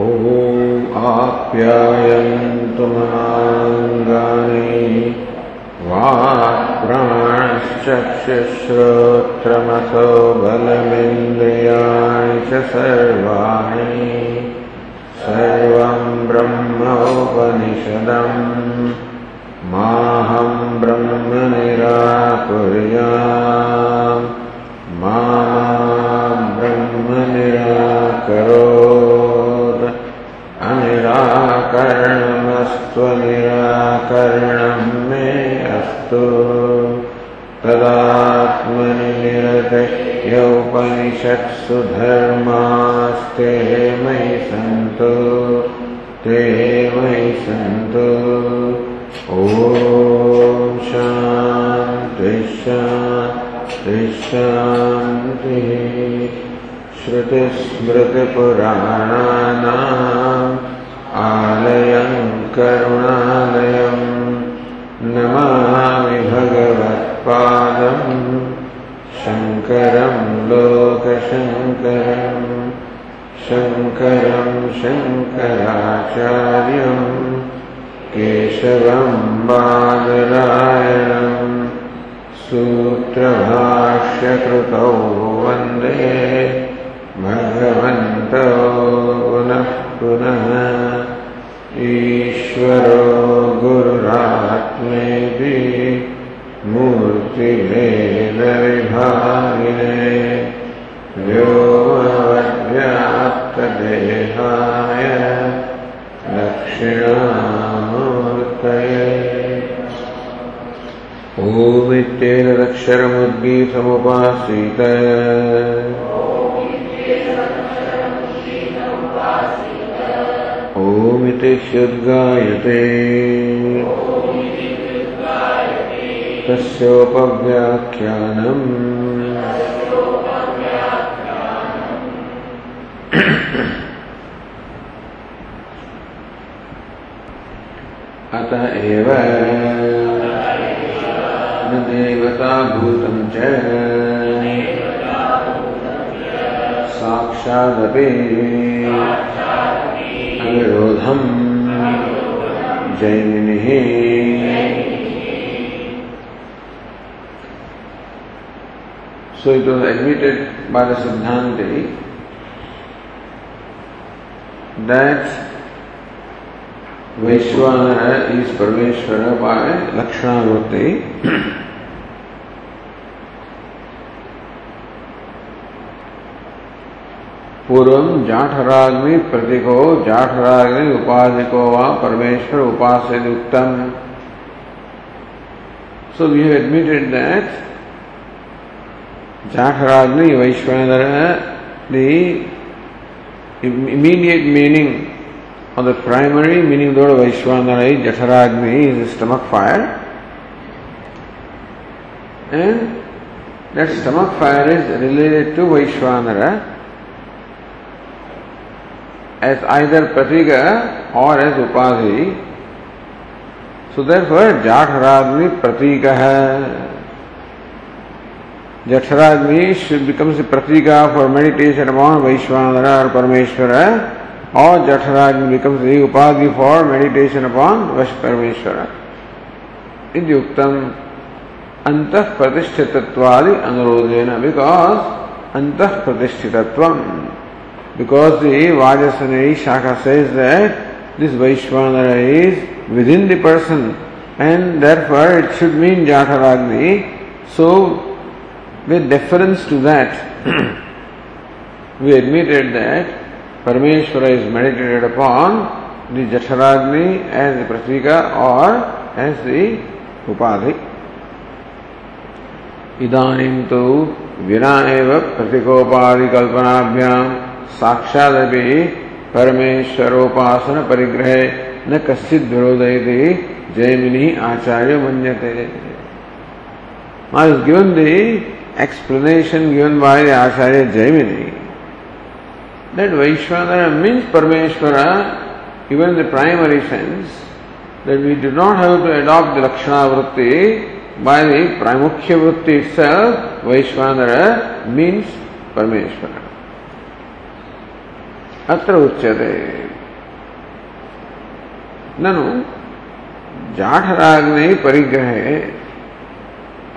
ॐ आप्यायन्तु मनाङ्गानि वाक्प्राणश्चक्षुश्रोत्रमसो बलमिन्द्रियाणि च सर्वाणि सर्वं ब्रह्मोपनिषदम् माहं ब्रह्म निराकुर्याम् मा ब्रह्म निराकरोत् अनिराकरणमस्त्वनिराकरणं मे अस्तु। तदात्मनि निरतयौपनिषत्सु धर्मास्ते मयि सन्तु। ते मयि सन्तु। ॐ शान्ति शान्ति शान्तिः। श्रुतिस्मृतिपुराणानाम् आलयं करुणालयम् नमामि भगवत्पादम् शङ्करं लोकशङ्करम् शङ्करं शङ्कराचार्यम् केशवं बादरायणम् सूत्रभाष्यकृतौ वन्दे भगवन्तौ पुनः पुनः ईश्वरो गुरुरात्मेति मूर्तिभेदविभागिने व्योमवद्व्याप्तदेहाय दक्षिणामूर्तये। ओमित्येतदक्षरमुद्गीतमुपासीत ओमिति ह्युद्गायते तस्योपव्याख्यानम्। अतः एव न देवताभूतं च। साक्षादपि अनुरोधम। Jain so it was admitted by the सिद्धांत that Vaishvanara is Parameshwara by लक्षणावृत्ति पूर्वम जाठराग में प्रतिको जाठराग में उपाधिको व परमेश्वर उपास उत्तम so we have admitted that जाठराग ने वैश्वेंद्र the immediate meaning on the primary meaning दौड़ वैश्वानर है जठराग में is stomach fire and that stomach fire is related to Vaishvanara है as either Pratika or as Upadhi. So therefore Jatharagni Pratika Jatharagni should becomes the Pratika for meditation upon Vaishwanara or Parameshwara or Jatharagni becomes the Upadhi for meditation upon Parameshwara. Idyuktam Antah Pratishthitattvadi Anurodhena because Antah Pratishthitatvam because the Vajasani Shaka says that this Vaishwanara is within the person and therefore it should mean Jatharagni. So with deference to that, we admitted that Parameshwara is meditated upon the Jatharagni as the Pratika or as the Upadhi. इदानीं तु विना एव प्रतिकोपादिकल्पनाभ्यां साक्षाद परमेश्वरोपासन परिग्रह न कश्चित विरोधय दे जयमिनी आचार्य मन्यते। Given the explanation given by Acharya Jaimini that Vaishvanara means Parameshwara even the primary sense that we do not have to adopt the लक्षणावृत्ति by the प्रामुख्य वृत्ति it's वैश्वानर मीन्स परमेश्वर अत्र उच्यते ननु जाठराग्नि परिग्रहे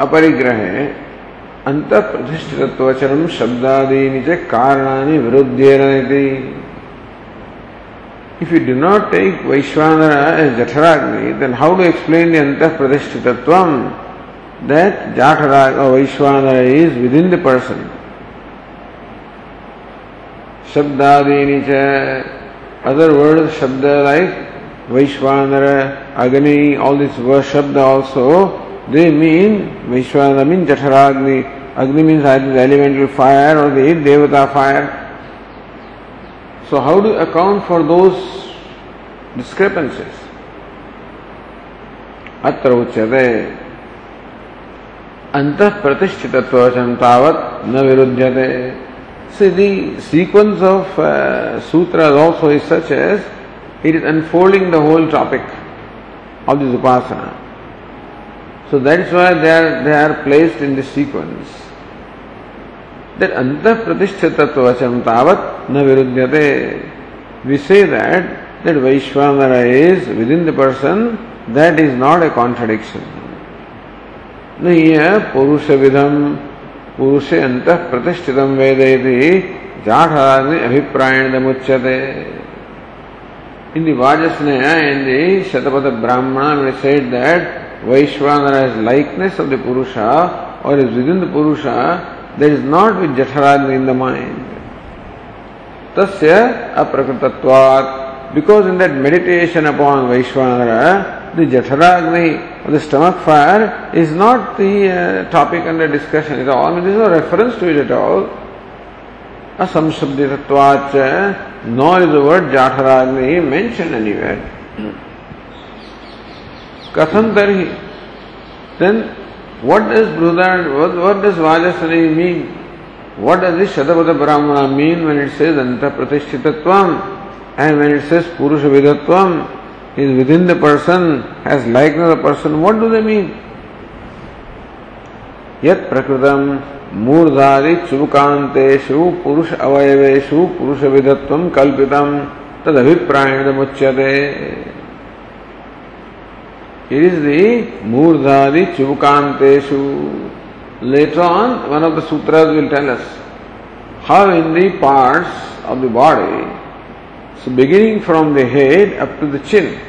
अपरिग्रहे अंत प्रतिष्ठितत्वचनम शब्दादीनि च कारणानि विरुद्धेन इति If you do not take Vaishwanara as Jatharagni, then how to explain the Antah Pradishtitatvam that Jatharagni or Vaishwanara is within the person? शब्दादीनि च। अदर वर्ड शब्द like Vaishvanara, Agni all this word शब्द also they mean Vaishvanara mean जठराग्नि। Agni mean either elemental fire और देवता fire so how do account for those discrepancies अत्र उच्यते। अंत प्रतिष्ठित तावत न विरुद्यते See, the sequence of uh, sutras also is such as it is unfolding the whole topic of this upasana. So that's why they are, they are placed in this sequence. that antah pratishthitattvacham tavat na viruddhyate. We say that that Vaishvamara is within the person, that is not a contradiction. है पुरुष विधम पुरुष अंत प्रतिष्ठित वेद जाठादि अभिप्रायण मुच्यते the Vajasneya and the Shatapatha Brahmana, we said that Vaishvamara is likeness of the Purusha or is within the Purusha There is not with Jatharagni in the mind. Tasya aprakrtatvat. Because in that meditation upon Vaishwanara, the Jatharagni or the stomach fire is not the uh, topic under discussion at all. I mean, there is no reference to it at all. Asamshabditatvat, nor is the word Jatharagni mentioned anywhere. Katham tarhi. Then what does Brudan, what, what does Vajasani mean? What does this Shatapada Brahmana mean when it says Anta Pratishthitatvam and when it says Purusha Vidatvam is within the person, has likeness of the person? What do they mean? यत् प्रकृतम मूर्धादि चुबकांतेषु पुरुष अवयवेषु पुरुष विधत्वम कल्पितम तद अभिप्रायण मुच्यते It is the Murdhadi Chubukanteshu. Later on, one of the sutras will tell us how in the parts of the body, so beginning from the head up to the chin,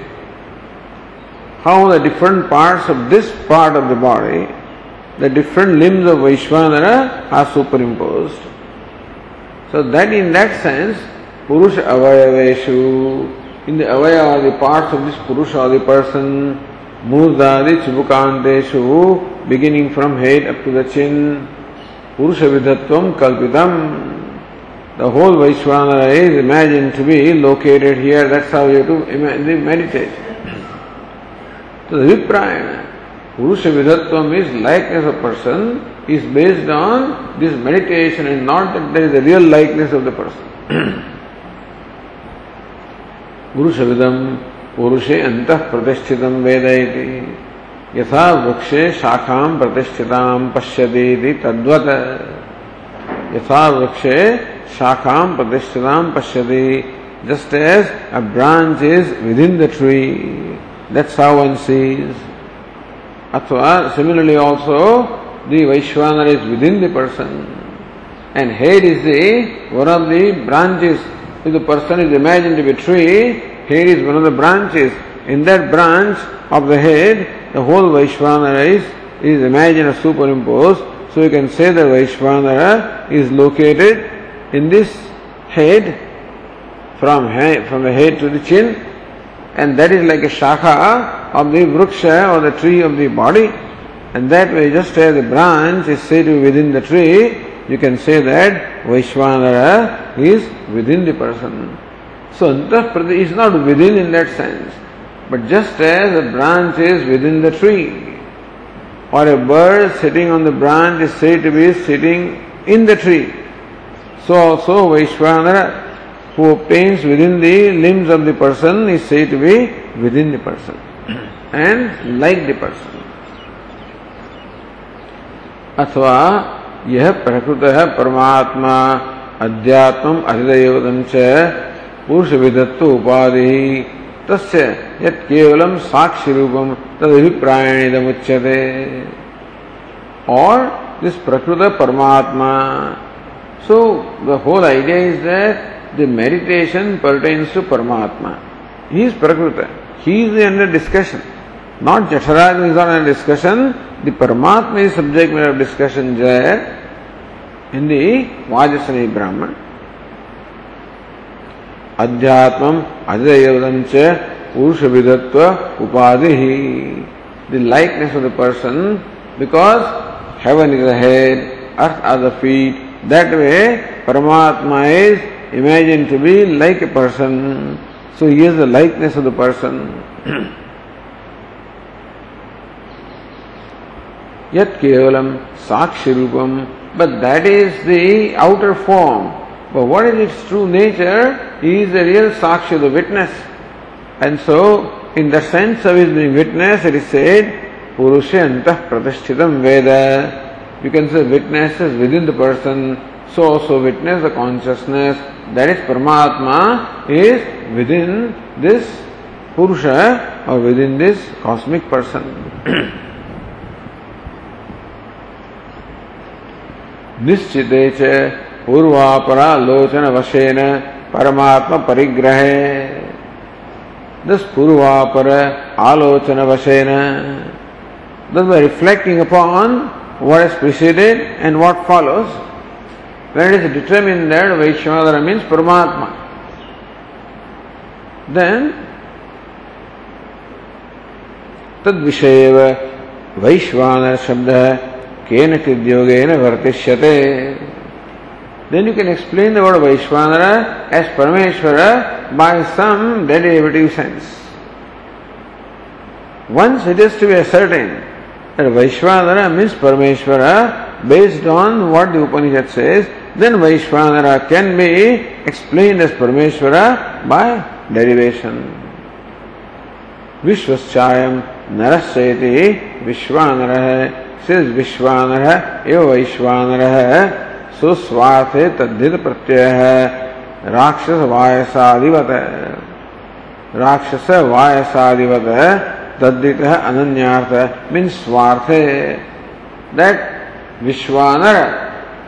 how the different parts of this part of the body, the different limbs of Vaishwanara are superimposed. So that in that sense, Purusha Avayaveshu, in the Avaya the parts of this Purusha the person, Murdadi Chibukanteshu, beginning from head up to the chin, Purusha Vidhatvam Kalpitam. The whole Vaishwanara is imagined to be located here, that's how you have to meditate. So the Viprayana, Purusha Vidhatvam is likeness of person, is based on this meditation and not that there is a real likeness of the person. Purusha Vidam पुरुषे अंत प्रतिष्ठित वेद यथा वृक्षे शाखा प्रतिष्ठिता पश्यती तद्वत यथा वृक्षे Shakam Pradishtaram Pashyade, just as a branch is within the tree. That's how one sees. Athva, similarly also, the Vaishwana is within the person. And head is the one of the branches. If the person is imagined to be tree, head is one of the branches. In that branch of the head, the whole Vaishwana is, imagined or superimposed. So you can say that Vaishwana is located in this head from, head, from the head to the chin and that is like a shakha of the vruksha or the tree of the body and that way just as the branch is said to be within the tree you can say that Vaishvanara is within the person. So Antah is not within in that sense, but just as a branch is within the tree, or a bird sitting on the branch is said to be sitting in the tree, so also Vaishwanara, who obtains within the limbs of the person, is said to be within the person and like the person. अथवा यह प्रकृत है परमात्मा अध्यात्म अधिदेवतम च पुरुष विधत्व उपाधि तस्य यत् केवलम साक्षी रूपम तद अभिप्रायणिदमुच्यते और दिस प्रकृत परमात्मा So the whole idea is that the meditation pertains to Paramatma. He is Prakrita. He is under discussion. Not Jatharaj is not under discussion. The Paramatma is subject matter of discussion there in the Vajasani Brahman. अध्यात्म अजयवदम च पुरुष विधत्व उपाधि ही the likeness of the person because heaven is the head earth are the feet that way, Paramatma is imagined to be like a person. So he is the likeness of the person. Yet Kevalam Sakshirupam, but that is the outer form. But what is its true nature? He is the real Sakshi, the witness. And so, in the sense of his being witness, it is said, Purushantah Pratashthitam Veda. You can say witness is within the person, so also witness the consciousness, that is Paramatma, is within this Purusha or within this cosmic person. निश्चिते च पूर्वापरालोचन वशेन परमात्म परिग्रह दस पूर्वापर आलोचन वशेन thus by reflecting upon what has preceded and what follows when it is determined that Vaishvanara means Paramatma then तद विषय वैश्वानर शब्द केनचिद्योगेन वर्तिष्यते Then you can explain the word Vaishvanara as Parameshwara by some derivative sense. Once it is to be ascertained that Vaishvanara means Parameshwara based on what the Upanishad says, then Vaishvanara can be explained as Parameshwara by derivation. विश्वश्चायम नरस्यति विश्वानर सिज विश्वानर एव वैश्वानर सुस्वार्थ तद्धित प्रत्यय है राक्षस वायसादिवत राक्षस वायसादिवत तद्दित है means है। Mean स्वार्थ। That Vishvanara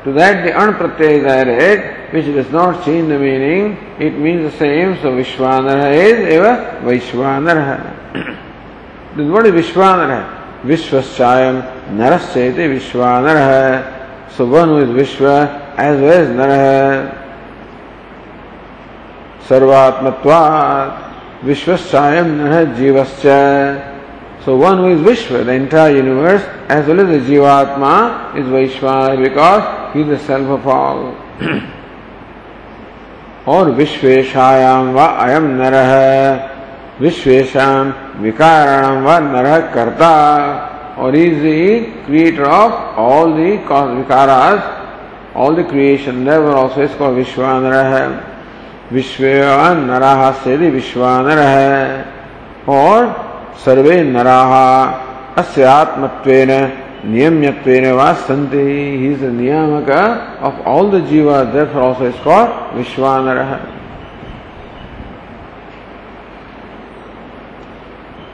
to that the अण प्रत्यय there which does not seen the meaning it mean the same so Vishvanara is एव वैश्वानर है विश्वानर है विश्वस्यायम नरस्यते विश्वानर है सो वन इज़ विश्व एज वेल एज नर है सर्वात्मत्वात् one who is Vishwa, the entire universe, as well as the Jivatma, is Vaishvana because he is the self of all. और विश्वेशायाम व अयम नर है विश्वेशम विकारणम व नर कर्ता और is the creator of all the विकारास all the creation never also इसको विश्वानर है विश्व नराह से विश्वानर। है और सर्वे नराह अस्य आत्मत्वेन, नियम्यत्वेन वा सन्ति ही इज़ नियामक ऑफ़ ऑल द जीवा therefore also is called Vishvanara. है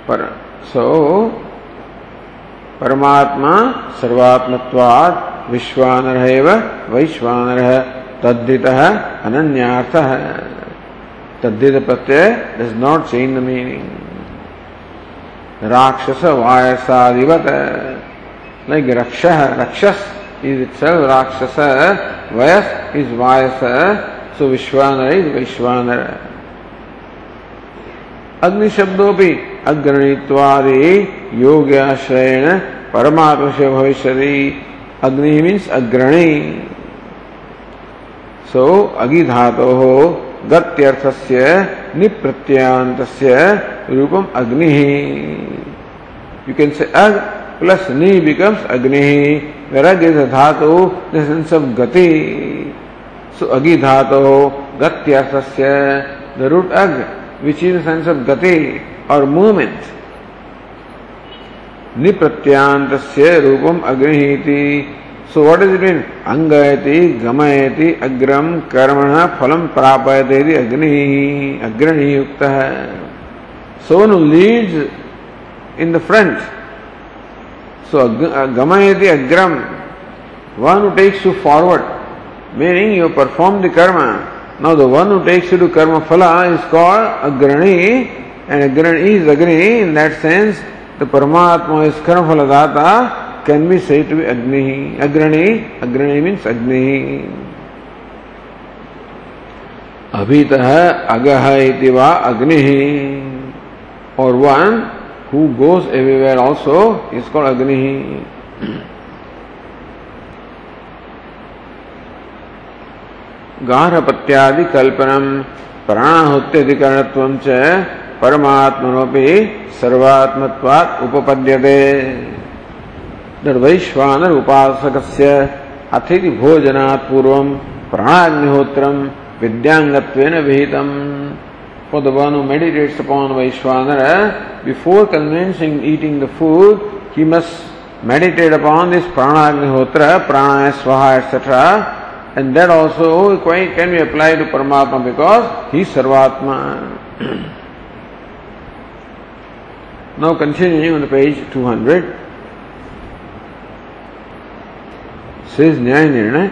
पर सो परमात्मा सर्वात्मत्वात् विश्वानर वैश्वानर, तद्धित अनन्यार्थ। तद्धित प्रत्यय does not change the meaning राक्षस वायसादिवत लाइक रक्ष, रक्षस इज़ इटसेल्फ राक्षस, वयस इज़ वायस सो विश्वानर इज़ वैश्वानर. अग्नि शब्दों भी अग्रणीत्वादि योग्याश्रयण परमात्म से भविष्य अग्नि मीन्स अग्रणी. सो अगि धातो हो गत्यर्थ से निप्रत्यांत रूपम अग्नि। यू कैन से अग प्लस नि बिकम्स अग्नि। रग इज़ धातु द सेंस ऑफ़ गति। सो अगि धातो गत्यर्थ से द रूट अग is a sense of gati or movement. Nipratyant rupam agnihi so what is it mean अंगयति गमयति अग्रम कर्मण फलम प्रापयते अग्नि अग्रणी युक्त है so one lead in the front so गमयति अग्रम one who takes you forward meaning you perform the कर्म now the one who takes you to कर्म फल इज़ कॉल अग्रणी एंड अग्रणी is Agni in that sense the परमात्मा is कर्म फलदाता दाता can be say to be अग्रणी अग्रणी मीन्स अग्नि अभी तह अगह वा अग्नि और one who goes everywhere also is called Agni गारहपत्यादि कल्पनम प्राणाहुत्यधिकरणत्व परमात्मनोपि सर्वात्मत्वात् उपपद्यते निर्वैश्वानर उपासक अतिथि भोजनात् पूर्व प्राणाग्निहोत्रम विद्यांग विहितम for the one who meditates upon Vaishvanara before convincing eating the food he must meditate upon this प्राणाग्निहोत्र प्राणाय स्वाहा etcetera and that also quite can be apply to परमात्मा because he सर्वात्मा Now continuing on page 200. शेष न्याय निर्णय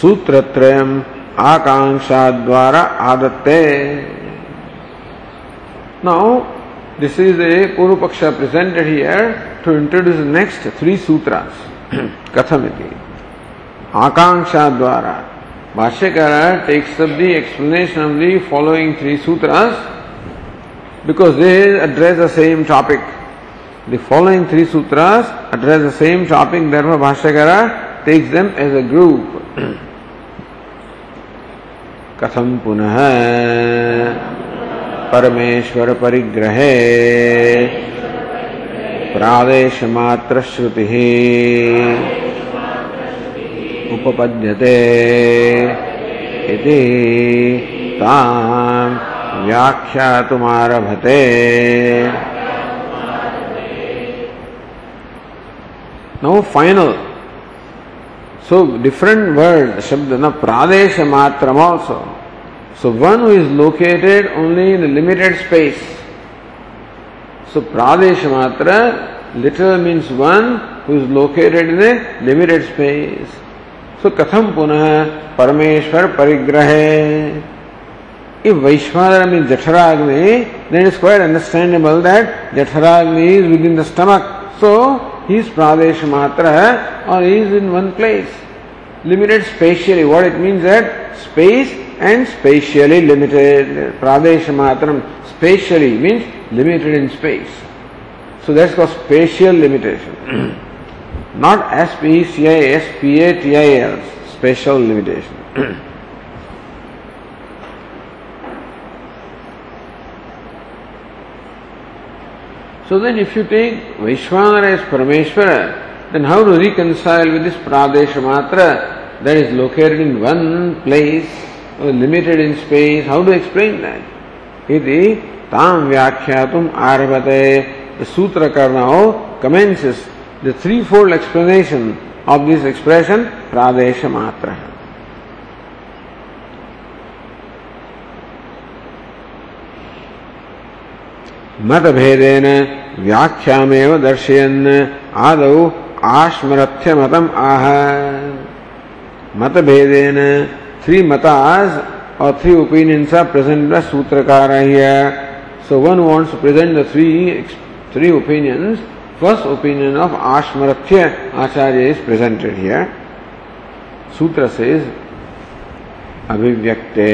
सूत्र त्रयम आकांक्षा द्वारा आदत्ते। नाउ दिस इज़ ए पूर्व पक्ष presented here to introduce next three सूत्रास कथम आकांक्षा द्वारा भाष्यकार takes up the explanation of the following three सूत्रास because they address the same topic. The following three sutras address the same topic, therefore Bhashyakara takes them as a group. कथम पुनः परमेश्वर परिग्रहे प्रादेश मात्र श्रुति उपपद्यते इति तां व्याख्यातुमारभते Now final So different word, Shabda, na Pradesha Matram also. So one who is located only in a limited space. So Pradesha Matra literal means one who is located in a limited space. So Katham Punah Parameshwar Parigrahe. If Vaishvadara means Jatharagni, then it is quite understandable that Jatharagni is within the stomach. So he is प्रादेश मात्र है और is in one place limited specially what it mean that space and spatially limited प्रादेश मात्र specially means limited in space so that's called spatial limitation not S P C I S P H I L special limitation So then if you take Vaishwanara as Parameshwara, then how to reconcile with this Pradesha Matra that is located in one place, limited in space, how to explain that? Iti tam vyakhyatum arvate. The Sutra now commences the threefold explanation of this expression Pradesha मतभेदेन व्याख्यामेव दर्शयन्। आदौ आश्मरथ्य मतम आह। मतभेदेन three मतास और three opinions are present the सूत्रकार here so one wants to present the three three opinions first opinion of Ashmarathya Acharya is presented here सूत्र से अभिव्यक्ते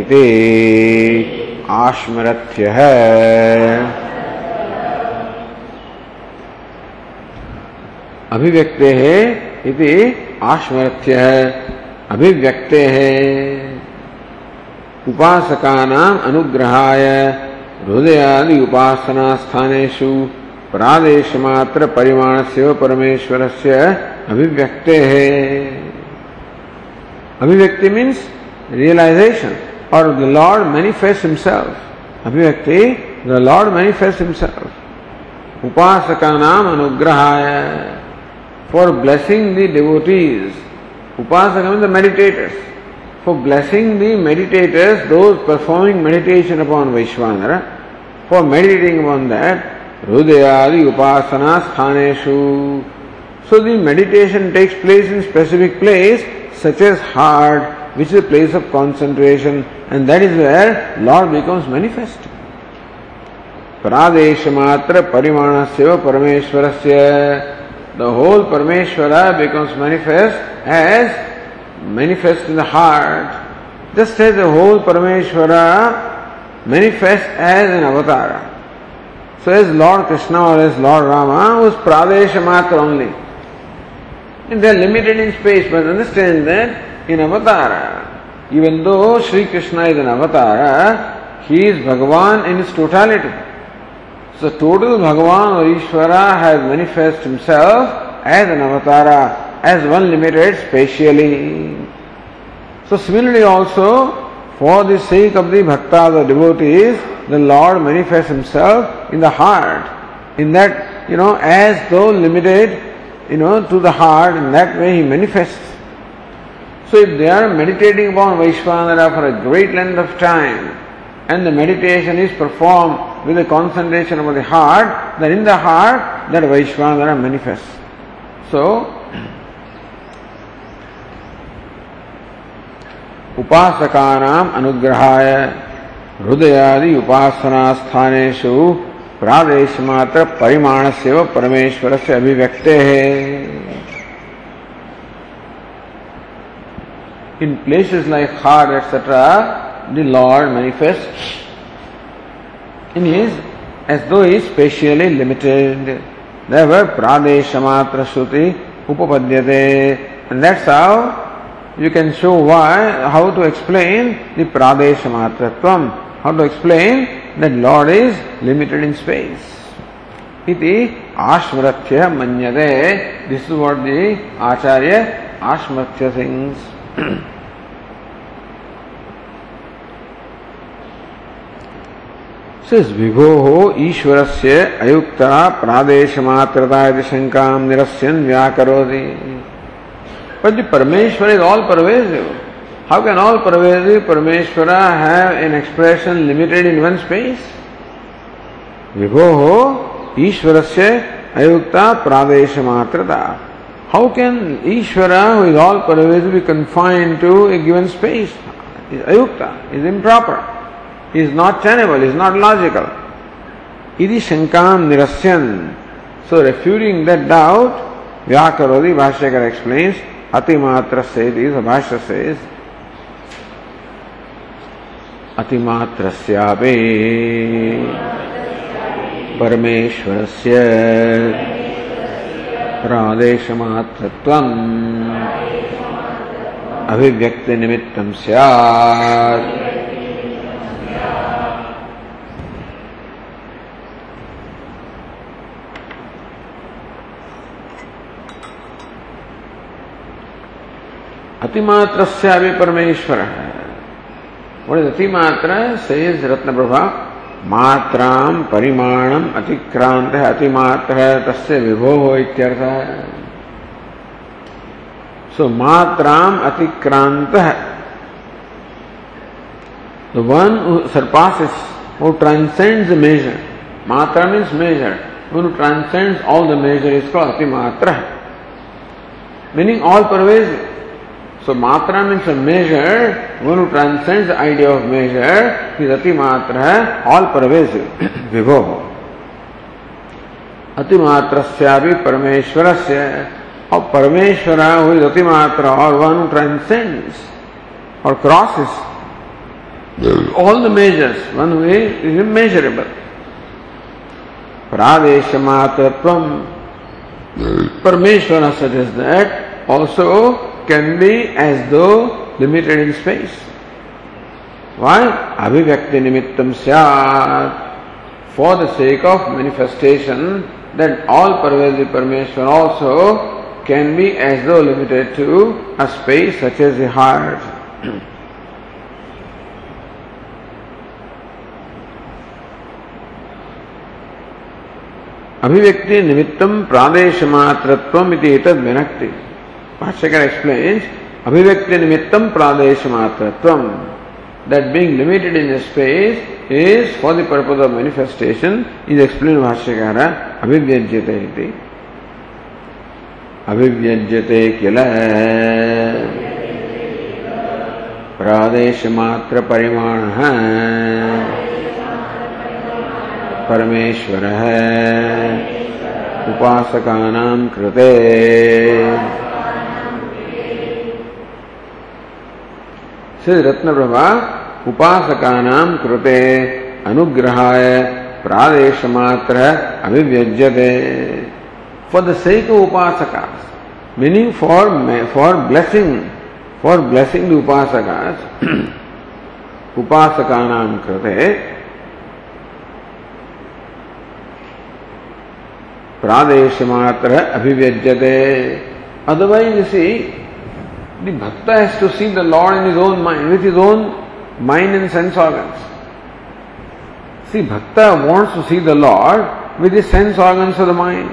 इति आश्मरथ्य। है अभिव्यक्ते है इति आश्मरथ्य। है अभिव्यक्ते है। उपासका नाम अनुग्रहाय हृदयादि उपासना स्थानेषु प्रादेश मात्र परिमाण से परमेश्वर से अभिव्यक्ते है। अभिव्यक्ति मीन्स रियलाइजेशन और द लॉर्ड मैनिफेस्ट हिमसेल्फ अभिव्यक्ति द लॉर्ड मैनिफेस्ट हिमसेल्फ उपास का नाम अनुग्रह फॉर ब्लेसिंग द डिवोटीज उपास the meditators for blessing the meditators those performing meditation upon Vaishvanara for meditating upon that हृदयादि उपासना स्थानेशु so the meditation takes place in specific place such as heart which is a place of concentration, and that is where Lord becomes manifest. Pradeshamatra Parimanasya Parameshwarasya. The whole Parameshwara becomes manifest as manifest in the heart, just as the whole Parameshwara manifests as an avatar. So as Lord Krishna or as Lord Rama was Pradeshamatra only. And they are limited in space, but understand that in Avatara, even though Sri Krishna is an Avatara, he is Bhagavan in his totality. So total Bhagavan or Ishvara has manifest himself as an avatara, as one limited spatially. So similarly also, for the sake of the bhakta, the devotees, the Lord manifests himself in the heart. In that, you know, as though limited, you know, to the heart, in that way he manifests. So if they are meditating upon Vaishvanara for a great length of time, and the meditation is performed with a concentration over the heart, then in the heart that Vaishvanara manifests. So, उपासकानाम अनुग्रहाय हृदयादि उपासना स्थानेषु प्रादेश मात्र परिमाण से परमेश्वर से अभिव्यक्ते है in places like heart etcetera the Lord manifests in his as though he is spatially limited. Therefore, Pradeshamatra Shruti Upapadyate. And that's how you can show why, how to explain the Pradeshamatratvam. How to explain that Lord is limited in space. Iti Ashmarathya Manyade. This is what the Acharya Ashmarathya thinks. विभो ईश्वर से अयुक्ता प्रादेश मात्रता यदि शंका निरस्यन व्या करो दी but Parameshwara is all pervades how can all pervades Parameshwara have an expression limited in one space विभो ईश्वर से Ayukta प्रादेश मात्रता How can Ishvara, who is all pervasive, be confined to a given space? Is ayukta, is improper. is not tenable, is not logical. Idi shankam nirasyan. So refuting that doubt, Vyakarodi Bhashyakar explains, Atimatra says, the Bhashya says, अतिमात्रस्यापि परमेश्वरस्य प्रादेशमात्रत्वम् अभिव्यक्तिनिमित्तं स्यात्। अतिमात्र से अभी परमेश्वर। है is अतिमात्र? Says रत्न प्रभा मात्राम परिमाणम अतिक्रांत है अतिमात्र है तस् विभो इत्यर्थ। है सो मात्राम अतिक्रांत है वन सरपासिस वो ट्रांसेंड मेजर मात्रा means measure one transcends all the measure इसको अतिमात्र। है meaning all pervades So matra means a measure, one who transcends the idea of measure is ati matra, all pervasive, vibho. अति परमेश्वर से और परमेश्वर is अति मात्र or one who transcends or crosses all the measures, one who is immeasurable. Pradesh matratvam Parmeshwara suggests that also can be as though limited in space. Why? Abhivyakti nimittam syat. For the sake of manifestation, that all pervasive Parmeshwar also can be as though limited to a space such as the heart. अभिव्यक्ति निमित्तम प्रादेश एतद विनक्ति explains अभिव्यक्ति निमित्तम प्रादेश मात्रत्वम that being limited in space is for the purpose of manifestation, is explained भाष्यकार, अभिव्यज्यते इति। अभिव्यज्यते किल? प्रादेश मात्र परिमाण परमेश्वर। उपासकानां कृते। श्री रत्न प्रभा उपासकानां कृते अनुग्रहाय प्रादेश मात्र अभिव्यज्यते for the sake of उपासका meaning for for blessing for blessing the उपासकास उपासकानां कृते प्रादेश मात्र अभिव्यज्यते you see the bhakta has to see the lord in his own mind with his own mind and sense organs. See bhakta wants to see the lord with his sense organs of the mind.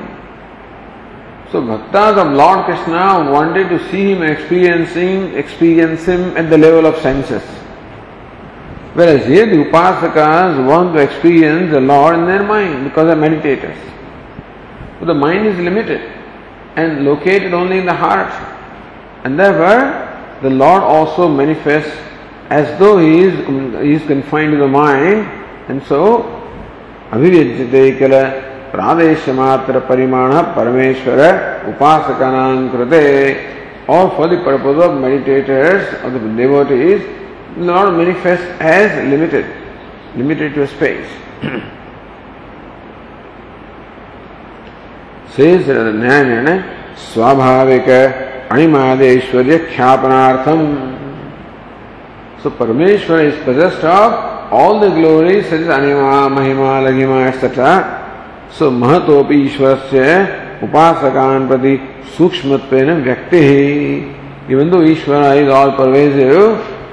So bhaktas of lord krishna wanted to see him experiencing experience him at the level of senses. Whereas here the upasakas want to experience the lord in their mind because they are meditators. But the mind is limited and located only in the heart. And therefore, the Lord also manifests as though He is, he is confined to the mind. And so, अभिव्यज्यते किल प्रादेशमात्र परिमाण परमेश्वर उपासकानां कृते or for the purpose of meditators or the devotees, the Lord manifests as limited, limited to space. शेष न्याय ने स्वाभाविक अणिमादेश्वर्य ख्यापनार्थम। So Parameshwara is प्रजस्ट of all the glory such अणिमा महिमा लघिमा एक्सेट्रा सो महत्वपि ईश्वर से उपासकान प्रति सूक्ष्म व्यक्ति he even though Ishwara is all pervasive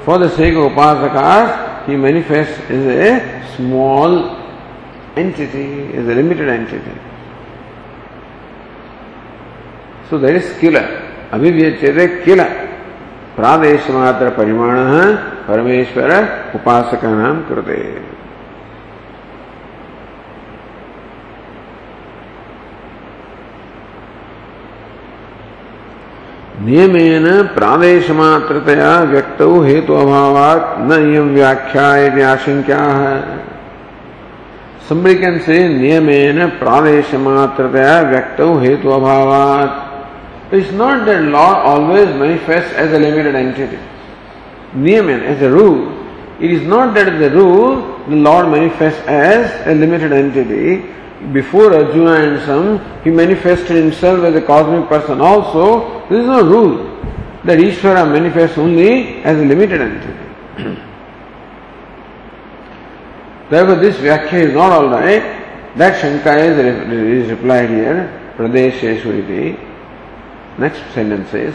for the sake of manifest is a small entity is a limited entity so that is scalar Kila. प्रादेश मात्र परिमाण परमेश्वर उपासक नाम कृते। नियमेन प्रादेश मात्रतया व्यक्त हेतु अभावात न इयम व्याख्या आशंका है Somebody can नियमेन प्रादेश मात्रतया व्यक्त हेतु अभावात It's not that law always manifests as a limited entity. Niyaman, as a rule, it is not that as a rule the Lord manifests as a limited entity. Before Arjuna and some, he manifested himself as a cosmic person also. There is no rule that Ishvara manifests only as a limited entity. Therefore, this Vyakhya is not alright. That Shanka is, is replied here, Pradesheshu iti. Next sentence says,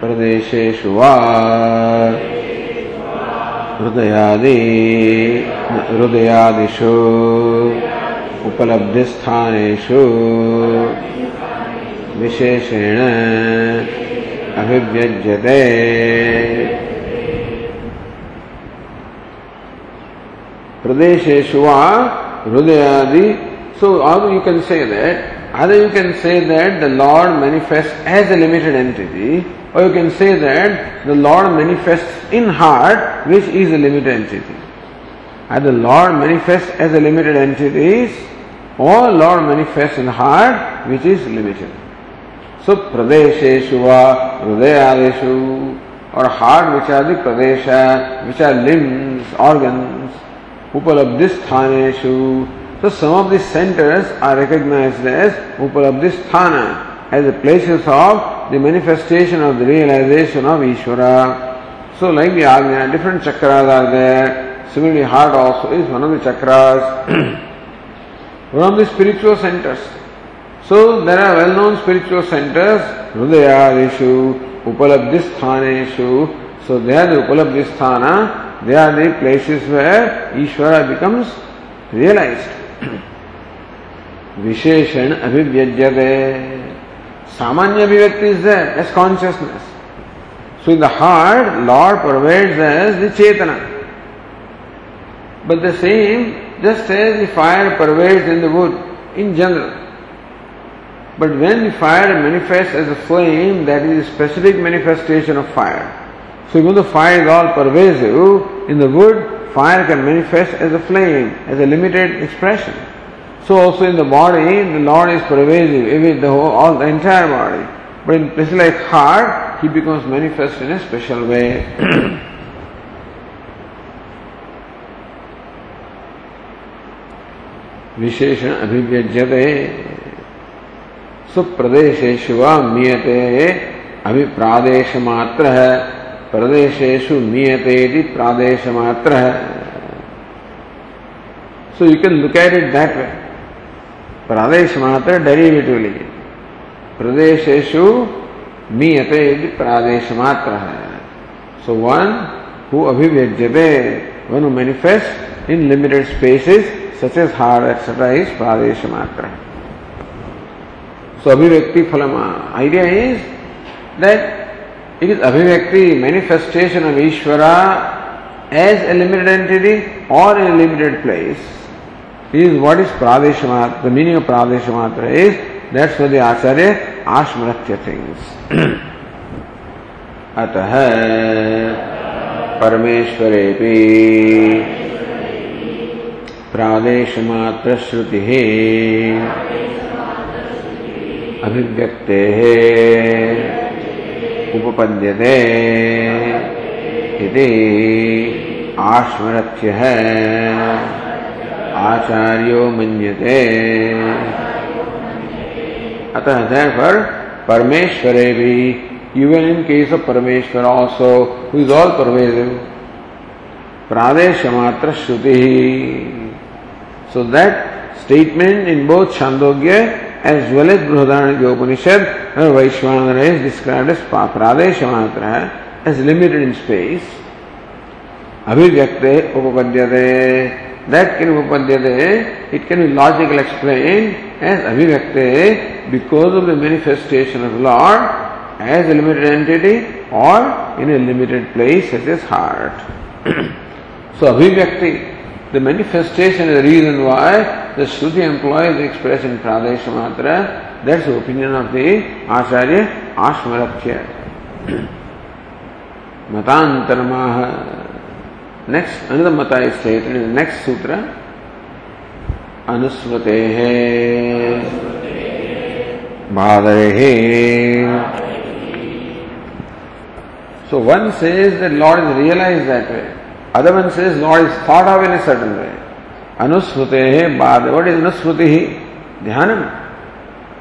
प्रदेशेषु वा हृदयादि हृदयादिषु उपलब्धिस्थानेषु विशेषेण अभिव्यज्यते प्रदेशेषु वा हृदयादि so how you can say that Either you can say that the Lord manifests as a limited entity, or you can say that the Lord manifests in heart, which is a limited entity. Either Lord manifests as a limited entity, or Lord manifests in heart, which is limited. So pradesheshu va or heart which are the pradesha, which are limbs, organs, upalabdhisthaneshu, So some of these centers are recognized as Upalabdhisthana, as the places of the manifestation of the realization of Ishvara. So like the Agnya, different chakras are there. Similarly, heart also is one of the chakras. one of the spiritual centers. So there are well-known spiritual centers, Hridayadishu, Upalabdhisthaneshu. So they are the Upalabdhisthana, they are the places where Ishvara becomes realized. Visheshan Abhivyajyate. Samanya Abhivyakti is there as consciousness. So in the heart, Lord pervades as the Chetana. But the same, just as the fire pervades in the wood in general. But when the fire manifests as a flame, that is a specific manifestation of fire. So even though fire is all pervasive, in the wood, fire can manifest as a flame, as a limited expression. So also in the body, the Lord is pervasive with the whole, all the entire body. But in places like heart, he becomes manifest in a special way. विशेषण अभिव्यज्यते सुप्रदेशेशु व मीयते अभिप्रादेश मात्र है प्रदेशेशु मीयते प्रादेश मात्र है so you can look at it that way प्रादेश मात्र derivatively प्रदेशेशु मीयते प्रादेश मात्र है so one who अभिव्यज्यते one who manifest in limited spaces such as heart, etc., is Pradesha Matra. So Abhivakti Phalama. Idea is that it is Abhivakti, manifestation of Ishvara as a limited entity or in a limited place. Is what is Pradesha Matra. The meaning of Pradesha Matra is that's what the Acharya Ashmaratya thinks. अतः परमेश्वरेपि प्रादेशमात्र श्रुति अभिव्यक्ते उपपद्य इति आश्वरत्यः आचार्यो मन्यते। अतः therefore परमेश्वरे भी even in case of Parameshwar also is all pervasive प्रादेश मात्र श्रुति। So that statement in both Chandogya as well as Brihadaranyaka Upanishad, Vaishwanara is described as Pradesha as limited in space. Abhivyakte Upapadyate, that can Upapadyate, it can be logically explained as Abhivyakte because of the manifestation of Lord as a limited entity or in a limited place such as heart. so Abhivyakti the manifestation is the reason why the Shruti employs the expression Pradesha Matra. That's the opinion of the Acharya Ashmarakya. Matantaramaha. Next, another mata is stated in the next sutra. अनुस्मृते So one says that Lord is realized that way. अदमन से lord is thought of in a certain way अनुस्मृति है बाद what is अनुस्मृति ही ध्यान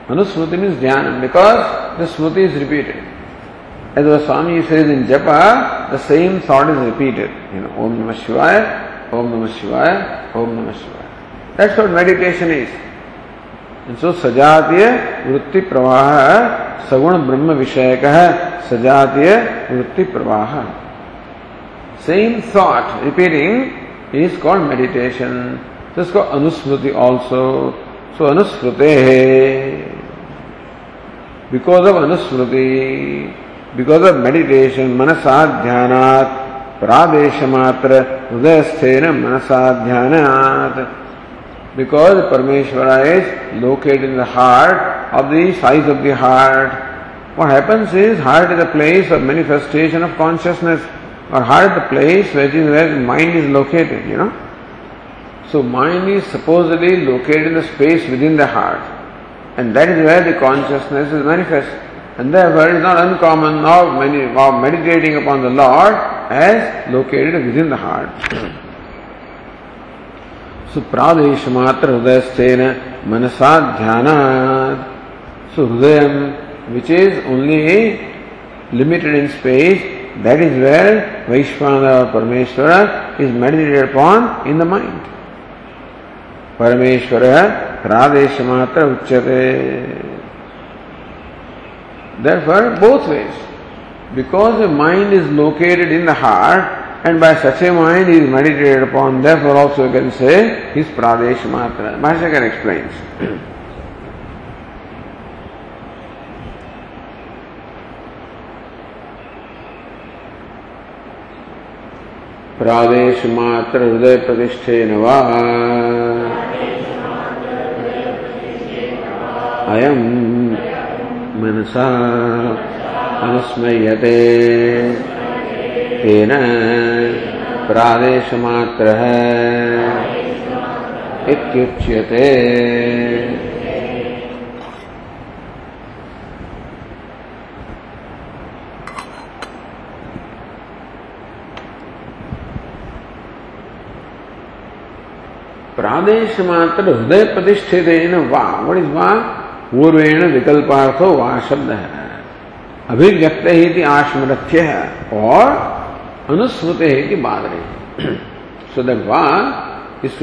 अनुस्मृति means ध्यान because the Smriti is repeated as the swami says in जप the same thought is repeated in ओम नम शिवाय ओम नम शिवाय ओम नम शिवाय that's what meditation is so सजातीय वृत्ति प्रवाह सगुण ब्रह्म विषयक सजातीय वृत्ति प्रवाह same thought repeating is called meditation. This is called anusmriti also. So anusmrite because of anusmriti, because of meditation, manasa dhyanat, pradeshamatra, hridayasthena manasa dhyanat. Because Parmeshwara is located in the heart of the size of the heart. What happens is heart is a place of manifestation of consciousness or heart the place which is where mind is located, you know. So mind is supposedly located in the space within the heart. And that is where the consciousness is manifest. And therefore it is not uncommon of, many, of meditating upon the Lord as located within the heart. So manasa dhyana. So hridayam, which is only limited in space, that is where Vaishvana or Parameshwara is meditated upon in the mind. Parameshwara Pradeshamatra Uchyate. Therefore, both ways. Because the mind is located in the heart, and by such a mind he is meditated upon, therefore also you can say his Pradesh Matra. Bhashyakar explains. प्रादेश मात्र हृदय प्रतिष्ठेन वा। अयम मनसा अनुस्मयते। तेन प्रादेश मात्र इत्युच्यते। प्रादेश मात्र हृदय प्रतिष्ठित पूर्वेण विकल्पार्थो वा शब्द। है अभिव्यक्त ही आश्मृत्य है और अनुस्मृत है कि बाद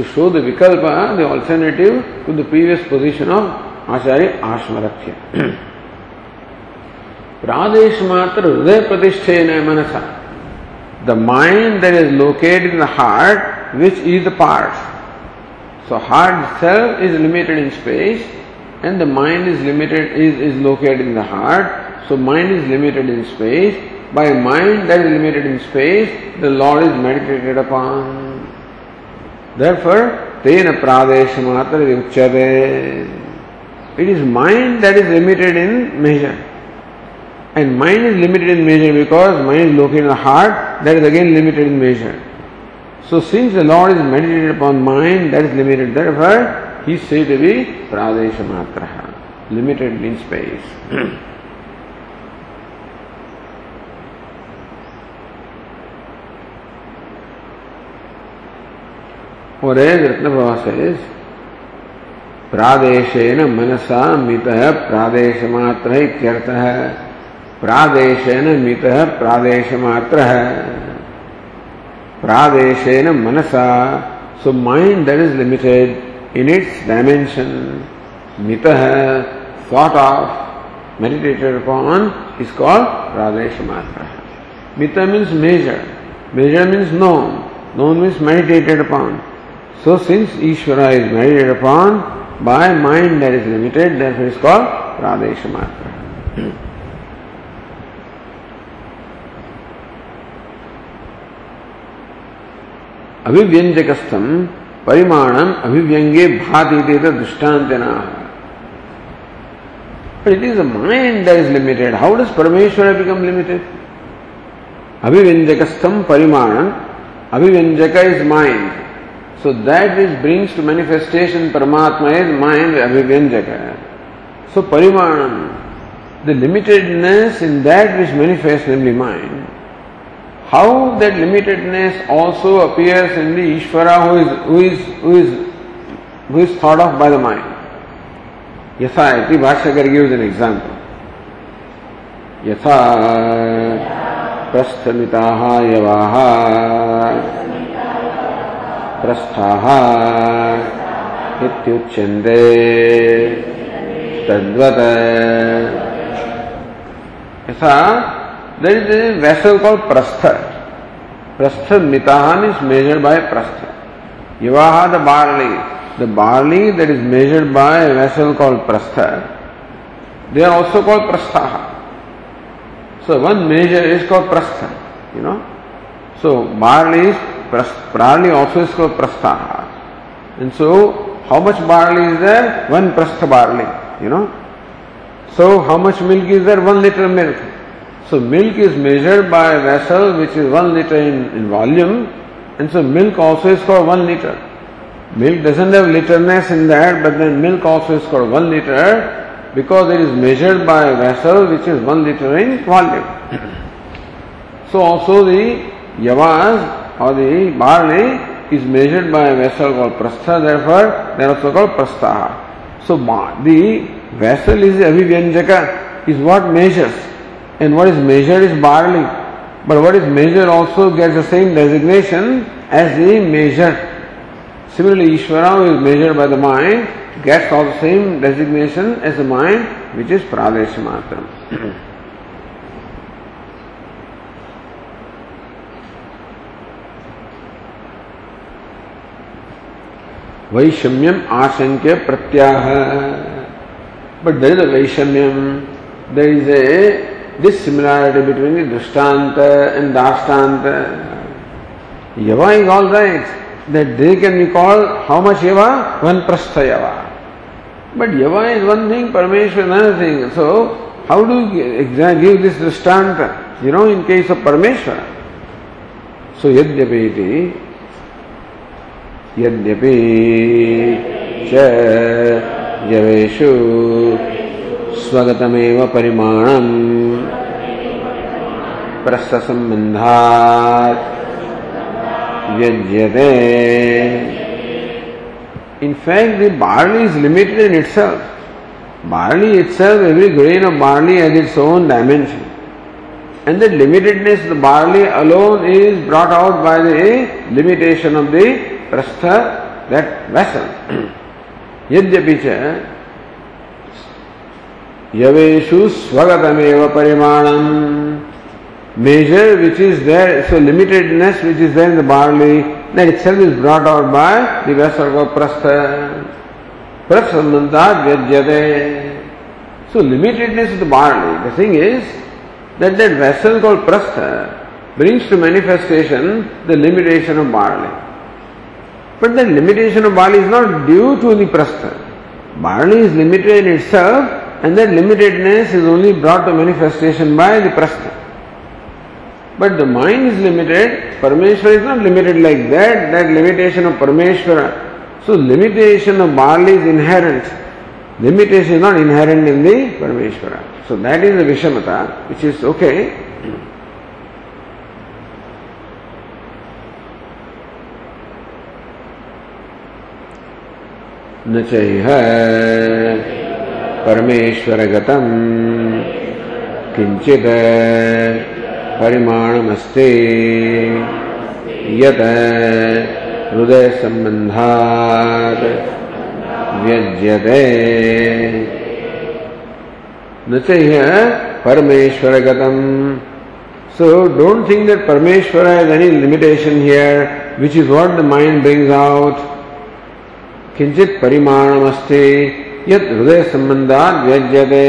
शोध विकल्प the to the previous position of Acharya Ashmarathya. प्रादेश मात्र हृदय प्रतिष्ठे न मनसा। The mind that is located in the heart which is the part So heart itself is limited in space and the mind is limited is, is located in the heart. So mind is limited in space. By mind that is limited in space, the Lord is meditated upon. Therefore, tena pradesh matra uchyate. It is mind that is limited in measure. And mind is limited in measure because mind is located in the heart, that is again limited in measure. So since the Lord is meditated upon mind, that is limited. Therefore, he is said to be Pradesha Matraha, limited in space. और रत्न Prabha says, प्रादेशेन मनसा मित प्रादेश मात्र है प्रादेशेन मित प्रादेश मात्र है प्रादेशेनम मनसा। So mind that is limited in its dimension मित thought of meditated upon is called प्रादेश मात्र मित means measure measure means known known means meditated upon so since Ishwar is meditated upon by mind that is limited that is called प्रादेश मात्र अभिव्यंजकस्थम परिमाणम अभिव्यंगे भाति दृष्टान्तना But it is the mind that is limited. How does Parameshwara become limited? Abhivanjakastham parimanam. Abhivanjaka is mind. So that which brings to manifestation Paramatma is mind, Abhivanjaka. So parimanam, the limitedness in that which manifests, namely mind, how that limitedness also appears in the Ishvara who is, who is, who is, who is thought of by the mind. Yatha iti Bhashyakar gives an example. यथा प्रस्थमिताः यवाः प्रस्थाः इत्युच्यन्ते तद्वत् यथा there is vessel call प्रस्थ प्रस्थ मितान is measured by प्रस्थ युवा the barley the barley there is measured by vessel call प्रस्थ they are also call प्रस्थाह so one measure is call प्रस्थ you know so barley is प्रार्ली also is call प्रस्थाह and so how much barley is there one प्रस्थ barley you know so how much milk is there one litre milk So milk is measured by a vessel which is one liter in, in volume, and so milk also is called one liter. Milk doesn't have literness in that, but then milk also is called one liter because it is measured by a vessel which is one liter in volume. so also the yavas or the barley is measured by a vessel called prastha, therefore they are also called prastaha. So the vessel is the avivyanjaka, is what measures. And what is measured is barley. But what is measured also gets the same designation as the measure. Similarly, Ishvara, is measured by the mind, gets all the same designation as the mind, which is Pradesh Matram. वैषम्यम आशंक्य प्रत्याह but there is a वैषम्यम there is a this similarity between the Drishtanta and Dashtanta. Yava is all right. That they can be called how much Yava? One prastha Yava. But Yava is one thing, Parameshwar another thing. So, how do you give this drishtanta? You know, in case of Parameshwara. So, Yadyapi यद्यपि च जवेषु स्वगतमेव परिमाणम् प्रस्थसम्बन्धात् व्यज्यते In fact, the barley is limited in itself. Barley itself, every grain of barley has its own dimension. And the limitedness of the barley alone is brought out by the limitation of the prastha, that vessel. यद्यपि च यवेशु स्वगतमेव परिमाणम. Measure which is there so limitedness which is there in the barley that itself is brought out by the vessel को प्रस्थ प्रसन्नता व्यज्यते so limitedness of the barley the thing is that that vessel called प्रस्थ brings to manifestation the limitation of barley but the limitation of barley is not due to the prastha. Barley is limited in itself, and that limitedness is only brought to manifestation by the prastha. But the mind is limited, Parameshwara is not limited like that, that limitation of Parameshwara. So limitation of barley is inherent. Limitation is not inherent in the Parameshwara. So that is the Vishamata, which is okay. न चैह परमेश्वरगतम् किञ्चित् परिमाणमस्ति यत् हृदयसम्बन्धात् व्यज्यते न चैह परमेश्वरगतम् So don't think that Parameshwara has any limitation here, which is what the mind brings out. किंचित परिमाणमस्ते यत हृदय संबंधात व्यज्यते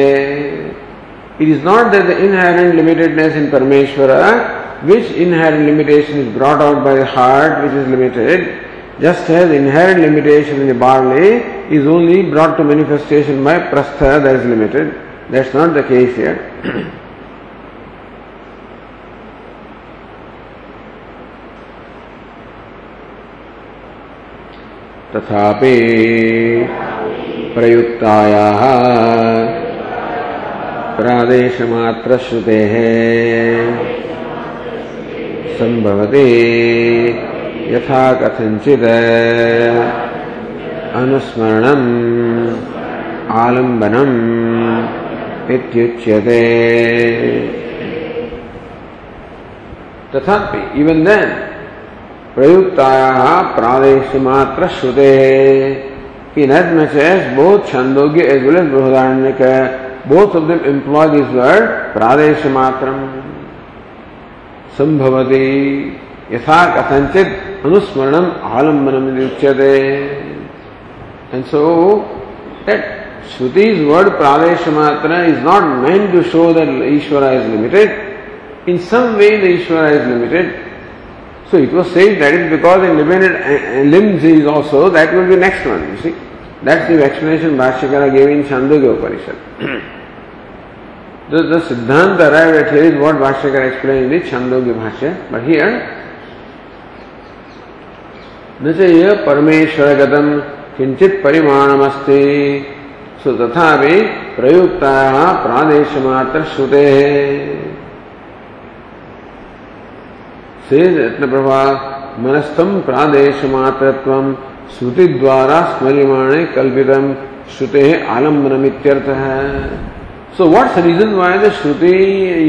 It is not that the inherent limitedness in Parameshwara, which inherent limitation is brought out by the heart, which is limited, just as inherent limitation in the barley is only brought to manifestation by prastha that is limited. That's not the case here. तथापि प्रयुक्तायाः। प्रादेशमात्रश्रुतेः। सम्भवति यथा कथञ्चित् अनुस्मरणम्, आलम्बनम् इत्युच्यते। तथापि even then प्रयुक्ताया प्रादेश मात्र श्रुते इनएच both Chandogya as well as Brihadaranya both of them employ this word प्रादेश मात्र संभवती यथा कथित अनुस्मरण आलंबनम उच्यते एंड सो दैट श्रुतिज वर्ड प्रादेश मात्र is not meant to show that Ishwar is limited in some way the Ishwar is limited So it was said that is because in limited uh, uh, limbs is also, that will be next one, you see. That's the explanation Bhashyakara gave in Chandogya Upanishad. the, the Siddhanta arrived at here is what Bhashyakara explained in the Chandogya Bhashya. But here, न च यह परमेश्वरगतम किंचित परिमाणमस्ति सो तथापि प्रयुक्ताः प्रादेशमात्र श्रुते says रत्न प्रभा मनस्थम प्रादेश मात्रत्व श्रुति द्वारा स्मरिमाणे कल्पितम श्रुते इत्यर्थ है so what's reason why the Shruti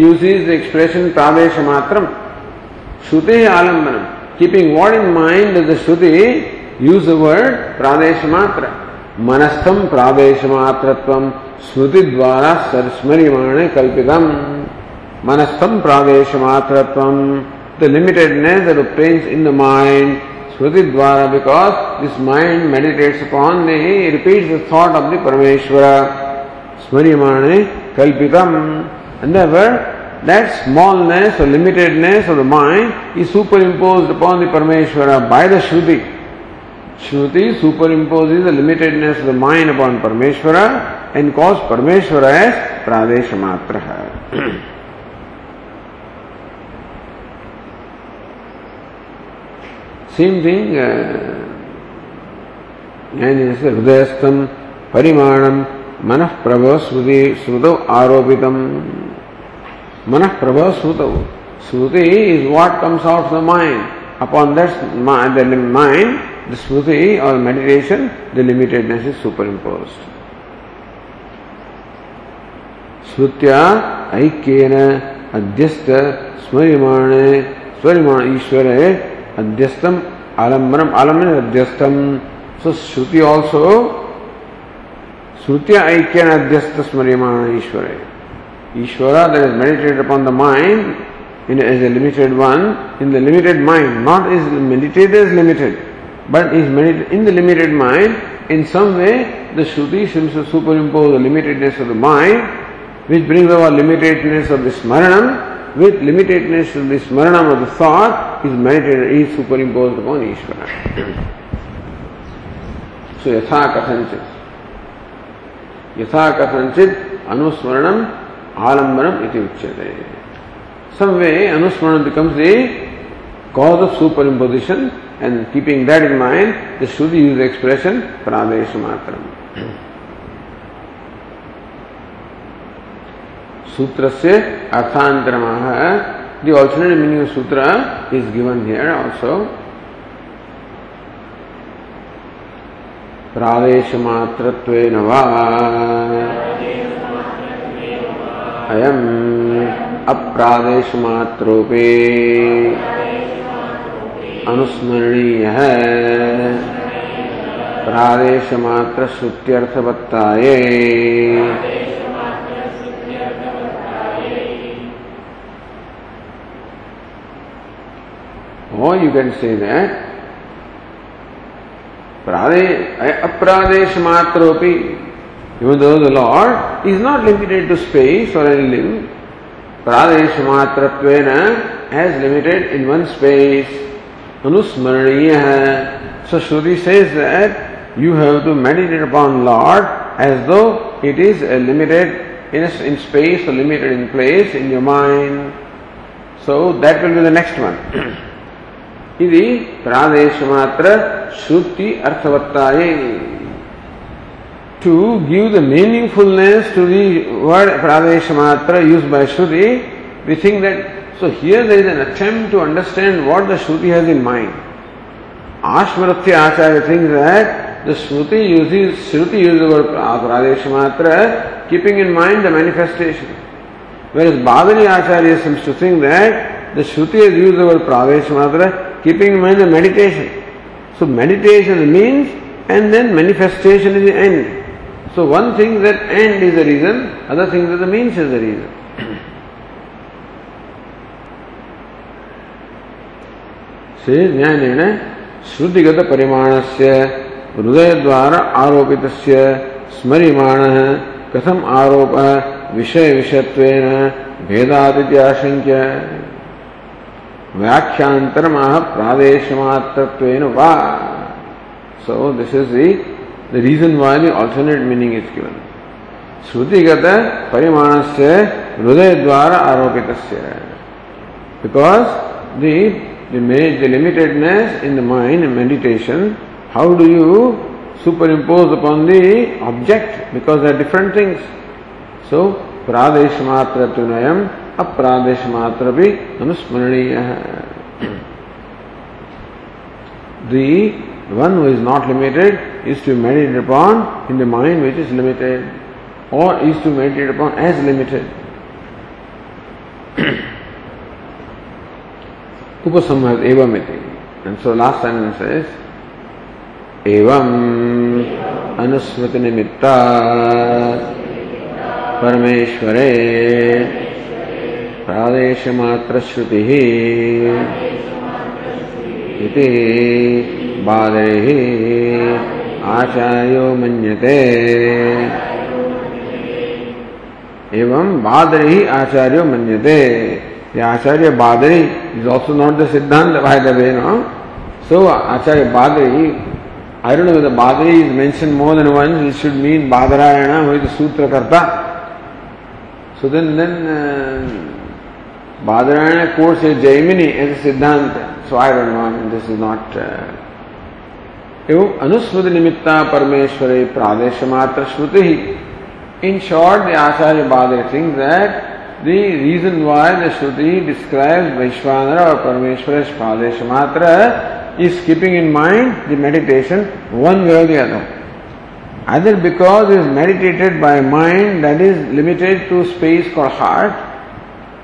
uses the expression प्रादेश मात्रम श्रुते आलम्बनम keeping what in mind the Shruti use the word प्रादेश मात्र मनस्थम प्रादेश मात्रत्व श्रुति द्वारा स्मरिमाणे the limitedness that obtains in the mind, Smriti Dwara, because this mind meditates upon the, repeats the thought of the Parameshwara, Smarimane Kalpitam, and therefore that smallness or limitedness of the mind is superimposed upon the Parameshwara by the Shruti. Shruti superimposes the limitedness of the mind upon Parameshwara and calls Parameshwara as Pradesha Thing, uh, हृदयस्थम परिमाणम मन प्रभव श्रुति श्रुतौ आरोपितम मन प्रभव श्रुतौ श्रुति is what comes of the mind upon that the mind the smriti or meditation, the limitedness is superimposed. श्रुत्या ऐक्येन अध्यस्त स्मरिमाणे स्वरिमाण ईश्वरे अध्यस्तम आलम्बनम, आलंबन अध्यस्तम। सो श्रुति ऑल्सो श्रुति ऐक्य अध्यस्त स्मरियमाण Ishwar Ishwar that is meditate upon the mind in is a limited one in the limited mind not is meditate is limited but is meditated in the limited mind in some way the Shruti seems superimpose the limitedness of the mind which brings our limitedness of the स्मरण with limitedness of the Smaranam of the thought is meditated, is superimposed upon Ishvara. so यथा कथंचित यथा कथंचित अनुस्मरणम आलंबनम इति उच्यते some way anusmaran becomes the cause of superimposition And keeping that in mind, the Shruti uses the expression Pradesh Matram. सूत्र से अर्थांतरम the alternate meaning of sutra is given here also. प्रादेशमात्रत्वेन वा। अयम् अप्रादेशमात्रोपे अनुस्मरणीय। है प्रादेश मात्र श्रुत्यर्थवत्ताये Oh, you can say that. Eh, Apradesh matropi. Even though the Lord is not limited to space or anything, limb, pradesh matratvena has limited in one space. Anusmaraniya. So Shruti says that you have to meditate upon Lord as though it is eh, limited in space or limited in place in your mind. So that will be the next one. ఇది ప్రాదేశమాత్ర శృతి అర్థవత్తాయే to give the meaningfulness to the word pradeshamatra used by Shruti, we think that So here there is an attempt to understand what the Shruti has in mind. Ashmaratya Acharya thinks that the Shruti uses, Shruti uses the word Pradeshamatra, keeping in mind the manifestation. Whereas Bhadani Acharya seems to think that the Shruti has used the word Pradeshamatra, keeping in mind the meditation. So meditation means and then manifestation is the end. So one thing that end is the reason, other thing that the means is the reason. से ज्ञानेन श्रुतिगत परिमाणस्य हृदय द्वारा आरोपित स्मरिमाण कथम आरोप विषय विषयत्वेन भेदादित्याशंक्य व्याख्यांतरमा प्रादेश मात्र वा so this is the reason why the alternate meaning is given श्रुतिगत परिमाण से हृदय द्वारा आरोपित because the limitedness in the mind meditation how do you superimpose upon the object because are different things so प्रादेश मात्र अप्रादेश मात्र भी अनुस्मरणीय है। The one who is not limited is to meditate upon in the mind which is limited और is to meditate upon as limited उपसंहर एवं इति and so last sentence is एवं अनुस्मृति निमित्ता परमेश्वरे प्रादेशमात्रश्रुति इति बादैः आचार्यो मन्यते एवं बादरी आचार्य मन्यते The Acharya Badari is also not the Siddhanta, by the way, no? So, Acharya Badari, I don't know whether Badari is mentioned more than once, it should mean Badarayana, who is the Sutra Karta. So then, then uh, Badarayana quotes a Jaimini as a Siddhanta. So I don't know, I mean, this is not. Uh, एवं अनुस्मृति निमित्ता परमेश्वरे प्रादेश मात्र श्रुति इन short the Acharya but things that the reason why the Shruti describes Vaishvanara or Parameshwara Spadesha Matra is keeping in mind the meditation one way or the other. Either because it is meditated by mind that is limited to space called heart,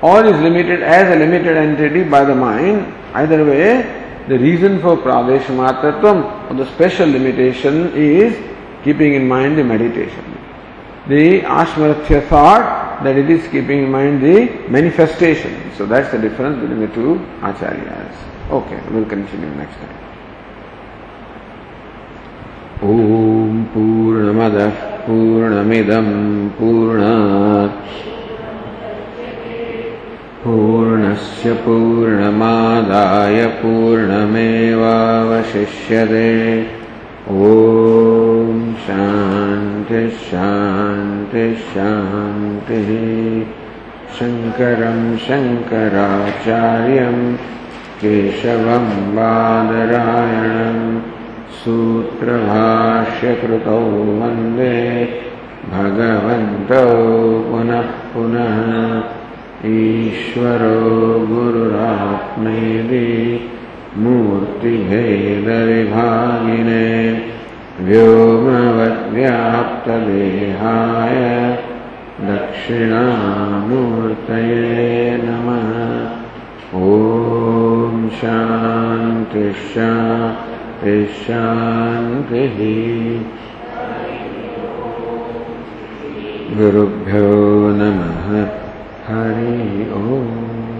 or is limited as a limited entity by the mind. Either way, the reason for Pradesha Matratvam or the special limitation is keeping in mind the meditation. The Ashmarathya thought that it is keeping in mind the manifestation. So that's the difference between the two acharyas. Okay, we'll continue next time. Om पूर्णमदः पूर्णमिदं पूर्णात् पूर्णस्य पूर्णमादाय पूर्णमेवावशिष्यते। ॐ शान्ति शान्ति शान्तिः। शङ्करं शङ्कराचार्यं केशवं बादरायणं सूत्रभाष्यकृतौ वन्दे भगवन्तौ पुनः पुनः ईश्वरो गुरुरात्मेदि मूर्तिभेदविभागिने व्योमवद्व्याप्तदेहाय दक्षिणामूर्तये नमः। ॐ शान्तिशान्तिशान्तिः गुरुभ्यो नमः। हरि ओम्